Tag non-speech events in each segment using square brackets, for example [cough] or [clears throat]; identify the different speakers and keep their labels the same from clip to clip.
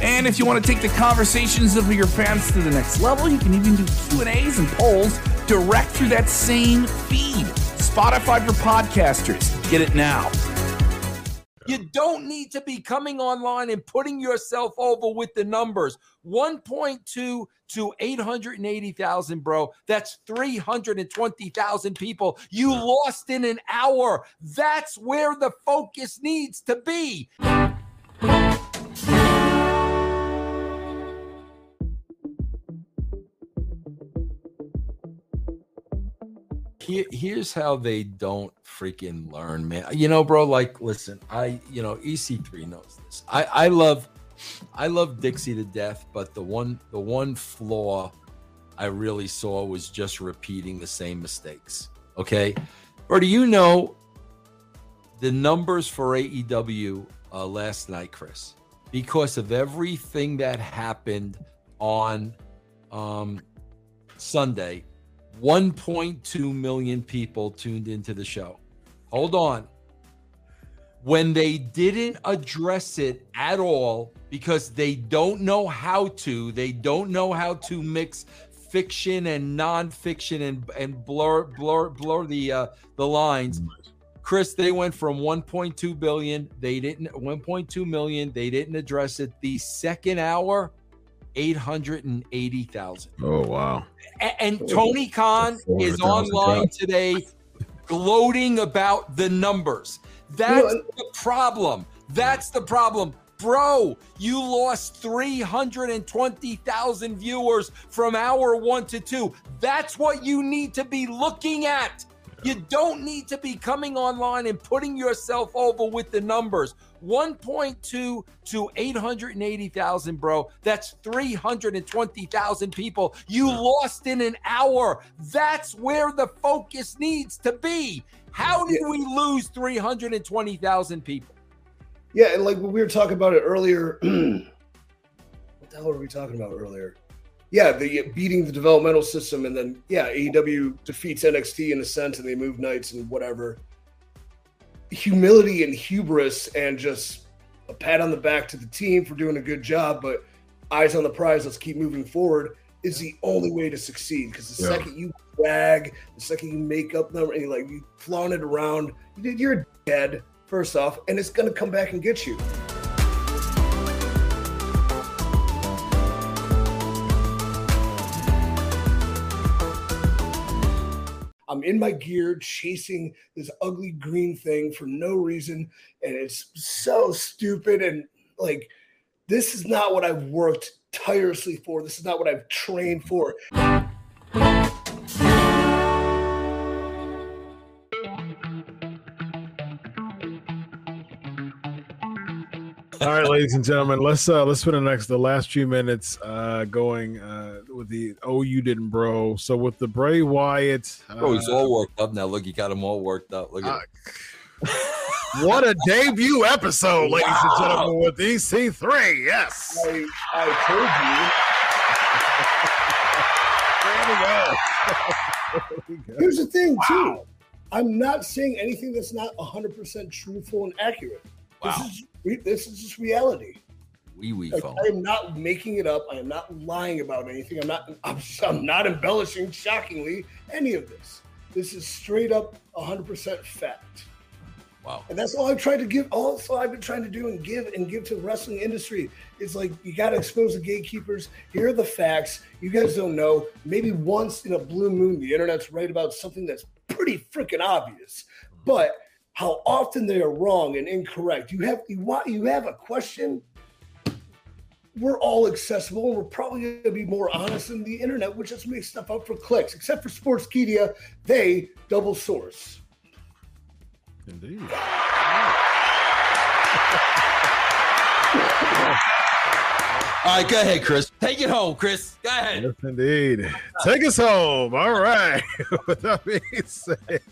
Speaker 1: And if you want to take the conversations of your fans to the next level, you can even do Q&As and polls direct through that same feed. Spotify for podcasters. Get it now.
Speaker 2: You don't need to be coming online and putting yourself over with the numbers. 1.2 to 880,000, bro. That's 320,000 people. You lost in an hour. That's where the focus needs to be. Here, here's how they don't freaking learn, man. You know, bro, like, listen, I, you know, EC3 knows this. I, I love, I love Dixie to death, but the one, the one flaw I really saw was just repeating the same mistakes. Okay. Or do you know the numbers for AEW uh, last night, Chris? Because of everything that happened on um, Sunday, 1.2 million people tuned into the show. Hold on. When they didn't address it at all because they don't know how to, they don't know how to mix fiction and nonfiction and and blur blur blur the uh, the lines. Chris, they went from 1.2 billion, they didn't 1.2 million, they didn't address it. The second hour, 880,000.
Speaker 3: Oh wow.
Speaker 2: A- And, Tony Khan is online
Speaker 3: drop.
Speaker 2: today gloating about the numbers. That's the problem. That's the problem. Bro, you lost 320,000 viewers from hour one to two. That's what you need to be looking at. You don't need to be coming online and putting yourself over with the numbers. 1.2 to 880,000, bro. That's 320,000 people. You lost in an hour. That's where the focus needs to be. How did we lose 320,000 people?
Speaker 4: Yeah, and like we were talking about it earlier. [clears throat] what the hell were we talking about earlier? Yeah, the uh, beating the developmental system, and then yeah, AEW defeats NXT in a sense, and they move nights and whatever. Humility and hubris, and just a pat on the back to the team for doing a good job, but eyes on the prize. Let's keep moving forward. Is the only way to succeed because the
Speaker 3: Yeah.
Speaker 4: second you brag, the second you make up number, and you like you flaunt it around, you're dead. First off, and it's gonna come back and get you. I'm in my gear chasing this ugly green thing for no reason. And it's so stupid. And like, this is not what I've worked tirelessly for. This is not what I've trained for.
Speaker 3: All right, ladies and gentlemen, let's uh let's spend the next the last few minutes uh going uh with the oh you didn't bro. So with the Bray Wyatt, uh,
Speaker 2: Bro, he's all worked up now. Look, you got him all worked up. Look at
Speaker 3: uh, [laughs] what a debut episode, ladies and gentlemen, with EC3. Yes.
Speaker 4: I, I told you.
Speaker 3: There we go. [laughs]
Speaker 4: Here's the thing, too. I'm not saying anything that's not 100% truthful and accurate.
Speaker 2: Wow.
Speaker 4: This is this is just reality.
Speaker 2: Wee wee
Speaker 4: Like,
Speaker 2: phone.
Speaker 4: I am not making it up. I am not lying about anything. I'm not. [laughs] I'm, I'm not embellishing, shockingly, any of this. This is straight up 100% fact.
Speaker 2: Wow.
Speaker 4: And that's all I've tried to give. All that's I've been trying to do and give and give to the wrestling industry. It's like you got to expose the gatekeepers. Here are the facts. You guys don't know. Maybe once in a blue moon, the internet's right about something that's pretty freaking obvious. But how often they are wrong and incorrect. You have you want you have a question. We're all accessible, and we're probably going to be more honest than the internet, which just makes stuff up for clicks. Except for Sports Sportskeeda, they double source.
Speaker 3: Indeed.
Speaker 2: All right, go ahead, Chris. Take it home, Chris. Go ahead.
Speaker 3: Yes, indeed. Take us home. All right. [laughs] With that being said,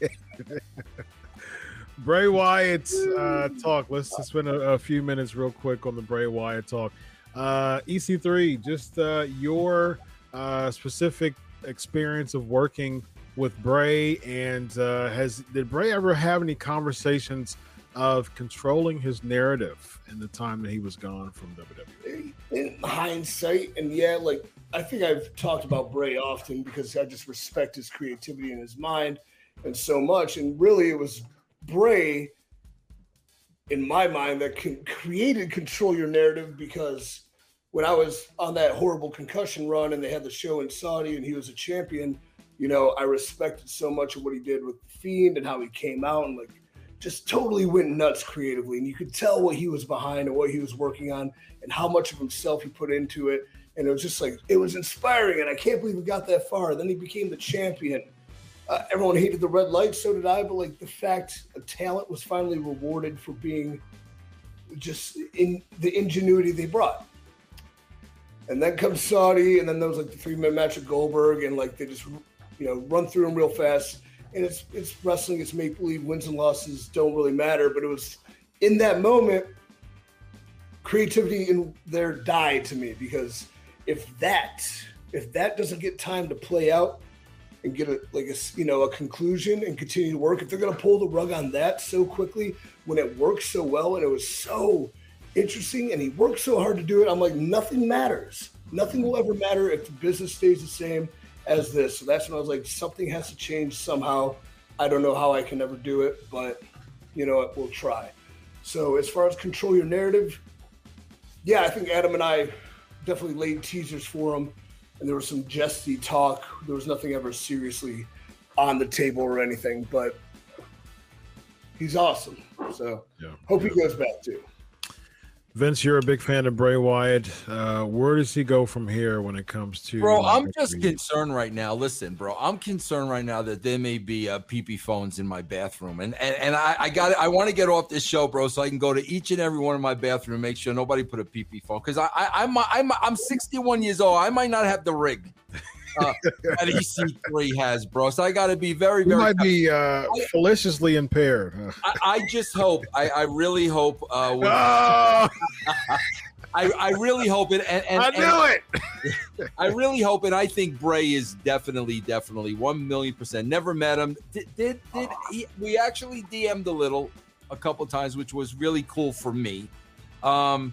Speaker 3: Bray Wyatt uh, talk. Let's just spend a, a, few minutes real quick on the Bray Wyatt talk. Uh, EC3, just uh, your uh, specific experience of working with Bray, and uh, has did Bray ever have any conversations of controlling his narrative in the time that he was gone from WWE?
Speaker 4: In hindsight, and yeah, like I think I've talked about Bray often because I just respect his creativity and his mind and so much. And really, it was Bray, in my mind, that can, created control your narrative because when I was on that horrible concussion run and they had the show in Saudi and he was a champion, you know, I respected so much of what he did with the Fiend and how he came out and like just totally went nuts creatively. And you could tell what he was behind and what he was working on and how much of himself he put into it. And it was just like, it was inspiring. And I can't believe he got that far. Then he became the champion. Uh, everyone hated the red light, so did I. But like the fact a talent was finally rewarded for being just in the ingenuity they brought. And then comes Saudi, and then there was like the three man match of Goldberg, and like they just you know run through them real fast. And it's it's wrestling, it's make believe. Wins and losses don't really matter. But it was in that moment, creativity in there died to me because if that if that doesn't get time to play out and get a like a you know a conclusion and continue to work, if they're gonna pull the rug on that so quickly when it works so well and it was so interesting and he worked so hard to do it. I'm like, nothing matters. Nothing will ever matter if the business stays the same as this. So that's when I was like, something has to change somehow. I don't know how I can ever do it, but you know what, we'll try. So as far as control your narrative, yeah, I think Adam and I definitely laid teasers for him, and there was some jesty talk. There was nothing ever seriously on the table or anything, but he's awesome. So yeah. hope he goes back too.
Speaker 3: Vince, you're a big fan of Bray Wyatt. Uh, where does he go from here when it comes to?
Speaker 2: Bro, I'm just concerned right now. Listen, bro, I'm concerned right now that there may be uh, PP phones in my bathroom, and and, and I, I got I want to get off this show, bro, so I can go to each and every one of my bathroom and make sure nobody put a PP phone because I, I I'm I'm I'm 61 years old. I might not have the rig uh, that EC3 has, bro. So I got to be very, very.
Speaker 3: You might be uh, feliciously impaired.
Speaker 2: I, I, just hope. I, I really hope. Uh, [laughs] when, oh! [laughs] I, I really hope it. And, and
Speaker 3: I knew
Speaker 2: and, it. [laughs] I really hope it. I think Bray is definitely, definitely one million percent. Never met him. Did did, did he, we actually DM'd a little, a couple times, which was really cool for me. Um,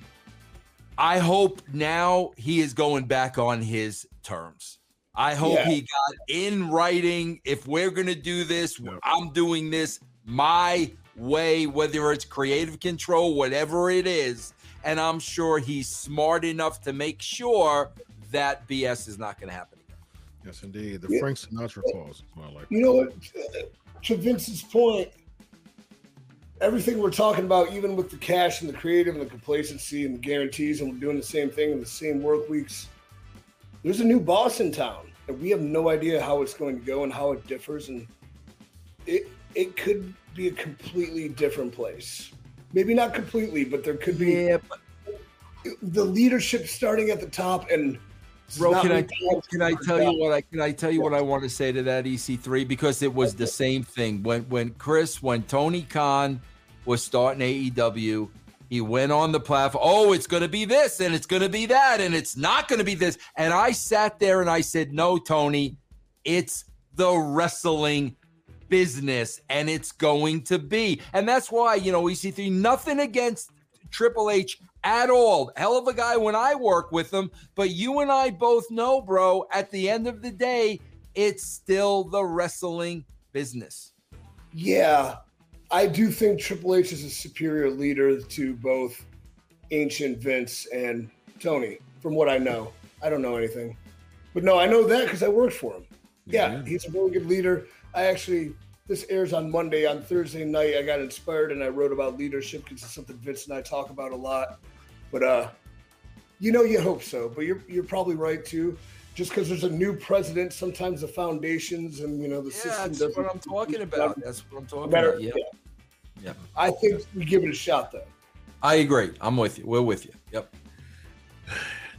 Speaker 2: I hope now he is going back on his terms. I hope yeah. he got in writing. If we're going to do this, yeah. I'm doing this my way, whether it's creative control, whatever it is. And I'm sure he's smart enough to make sure that BS is not going to happen again.
Speaker 3: Yes, indeed. The yeah. Frank Sinatra clause.
Speaker 4: Like you know what? To Vince's point, everything we're talking about, even with the cash and the creative and the complacency and the guarantees, and we're doing the same thing in the same work weeks there's a new boss in town, and we have no idea how it's going to go and how it differs, and it it could be a completely different place. Maybe not completely, but there could be yeah, but- the leadership starting at the top and
Speaker 2: Bro, can I can I tell you what I can I tell you what I want to say to that EC3 because it was the same thing. When when Chris when Tony Khan was starting AEW he went on the platform. Oh, it's going to be this and it's going to be that and it's not going to be this. And I sat there and I said, No, Tony, it's the wrestling business and it's going to be. And that's why, you know, EC3, nothing against Triple H at all. Hell of a guy when I work with him. But you and I both know, bro, at the end of the day, it's still the wrestling business.
Speaker 4: Yeah. I do think Triple H is a superior leader to both Ancient Vince and Tony, from what I know. I don't know anything. But no, I know that because I worked for him. Yeah, yeah, he's a really good leader. I actually, this airs on Monday. On Thursday night, I got inspired and I wrote about leadership because it's something Vince and I talk about a lot. But, uh, you know, you hope so. But you're, you're probably right too just because there's a new president, sometimes the foundations and you know the
Speaker 2: yeah,
Speaker 4: system.
Speaker 2: That's what I'm talking about. That's what I'm talking about. Yeah. yeah.
Speaker 4: Yep. I think we give it a shot though.
Speaker 2: I agree. I'm with you. We're with you. Yep.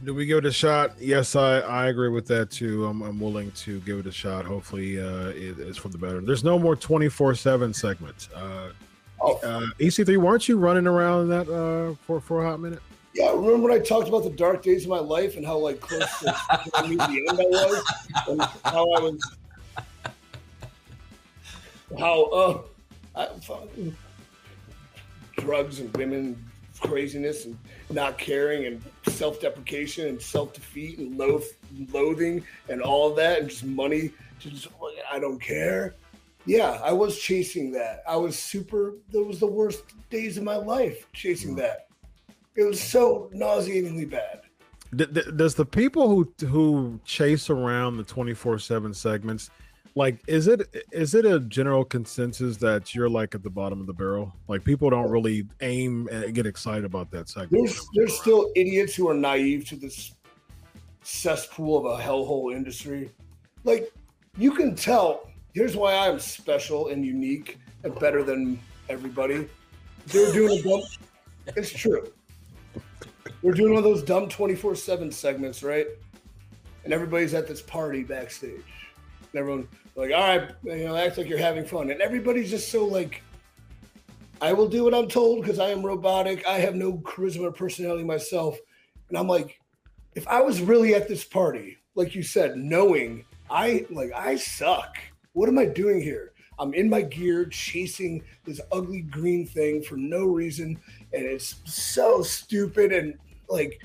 Speaker 3: Do we give it a shot? Yes, I, I agree with that too. I'm, I'm willing to give it a shot. Hopefully, uh, it is for the better. There's no more 24 seven segments. Uh,
Speaker 4: Oh.
Speaker 3: uh, EC3, weren't you running around that uh, for for a hot minute?
Speaker 4: Yeah, remember when I talked about the dark days of my life and how like close to [laughs] the end I was, and how I was, how uh, I, fucking drugs and women craziness and not caring and self-deprecation and self-defeat and loath, loathing and all of that and just money to just I don't care. Yeah, I was chasing that. I was super. That was the worst days of my life chasing that. It was so nauseatingly bad.
Speaker 3: Does the people who who chase around the 24 7 segments like is it is it a general consensus that you're like at the bottom of the barrel like people don't really aim and get excited about that segment
Speaker 4: There's there's still idiots who are naive to this cesspool of a hellhole industry. Like you can tell. Here's why I'm special and unique and better than everybody. They're doing a dumb. It's true. We're doing one of those dumb 24 7 segments, right? And everybody's at this party backstage. And everyone, like, all right, you know, act like you're having fun. And everybody's just so like, I will do what I'm told because I am robotic. I have no charisma or personality myself. And I'm like, if I was really at this party, like you said, knowing I like I suck. What am I doing here? I'm in my gear chasing this ugly green thing for no reason. And it's so stupid. And like,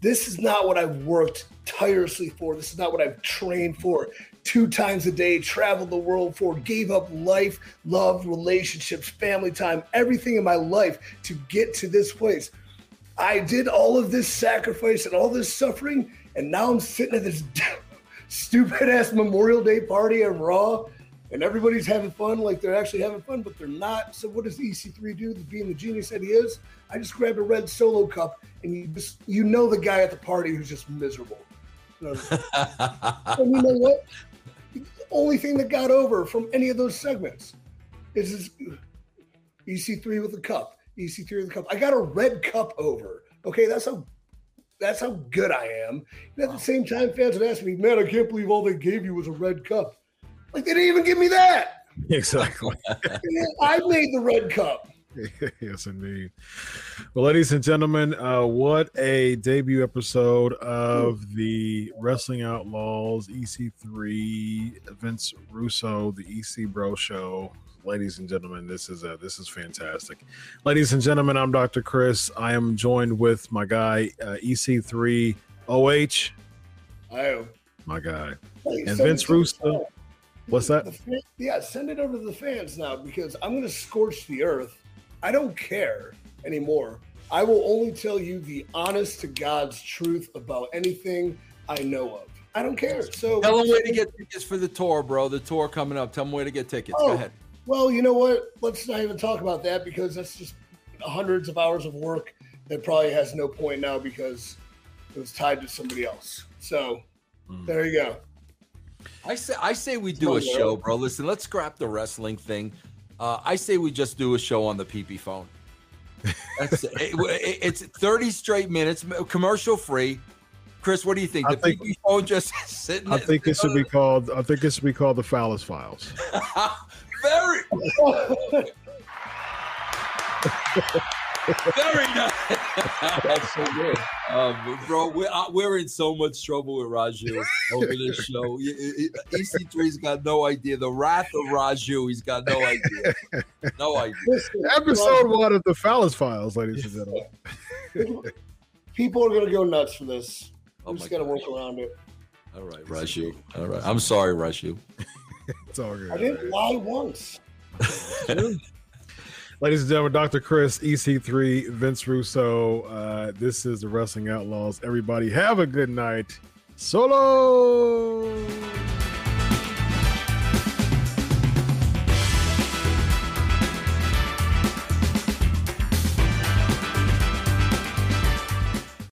Speaker 4: this is not what I've worked tirelessly for. This is not what I've trained for. Two times a day, traveled the world for, gave up life, love, relationships, family time, everything in my life to get to this place. I did all of this sacrifice and all this suffering, and now I'm sitting at this [laughs] stupid ass Memorial Day party at Raw, and everybody's having fun like they're actually having fun, but they're not. So what does EC3 do? Being the genius that he is, I just grab a red solo cup, and you just you know the guy at the party who's just miserable. You [laughs] know, and you know what? The only thing that got over from any of those segments is this EC3 with a cup. EC3 with a cup. I got a red cup over. Okay, that's how that's how good I am. And at the same time, fans would ask me, man, I can't believe all they gave you was a red cup. Like they didn't even give me that. [laughs]
Speaker 3: exactly [laughs]
Speaker 4: I made the red cup. [laughs]
Speaker 3: yes indeed. Well ladies and gentlemen uh what a debut episode of the wrestling outlaws ec3 vince russo the ec bro show. Ladies and gentlemen this is uh this is fantastic. Ladies and gentlemen i'm dr chris. I am joined with my guy uh, ec3 oh
Speaker 4: I
Speaker 3: my guy.
Speaker 4: Hey,
Speaker 3: And Vince Russo- what's that?
Speaker 4: Fan- yeah, send it over to the fans now because I'm going to scorch the earth. I don't care anymore. I will only tell you the honest to God's truth about anything I know of. I don't care. So
Speaker 2: Tell them where to get tickets for the tour, bro. The tour coming up. Tell them where to get tickets. Go
Speaker 4: Oh.
Speaker 2: ahead.
Speaker 4: Well, you know what? Let's not even talk about that because that's just hundreds of hours of work that probably has no point now because it was tied to somebody else. So
Speaker 2: Mm.
Speaker 4: there you go.
Speaker 2: I say I say we do a show, bro. Listen, let's scrap the wrestling thing. Uh, I say we just do a show on the PP phone. That's it, it- it's 30 straight minutes, commercial free. Chris, what do you think?
Speaker 3: I
Speaker 2: The
Speaker 3: think-
Speaker 2: PP phone just [laughs] sitting.
Speaker 3: i think it should be [laughs] called i think this should be called the phallus files
Speaker 2: very, [laughs] very nice. [laughs]
Speaker 4: That's so good.
Speaker 2: Um, bro, we're, uh, we're in so much trouble with Raju over this show. Y- y- y- EC3's got no idea. The wrath of Raju, he's got no idea. No idea.
Speaker 3: Episode one of the phallus files ladies and gentlemen [laughs]
Speaker 4: people are going to go nuts for this.
Speaker 2: Oh
Speaker 4: I'm
Speaker 2: my
Speaker 4: just going to work around it.
Speaker 2: All right, Raju. All right. I'm sorry, Raju.
Speaker 3: it's all good
Speaker 4: I didn't lie once. [laughs]
Speaker 3: Ladies and gentlemen, Dr. Chris, EC3, Vince Russo. Uh, this is the Wrestling Outlaws. Everybody have a good night. Solo.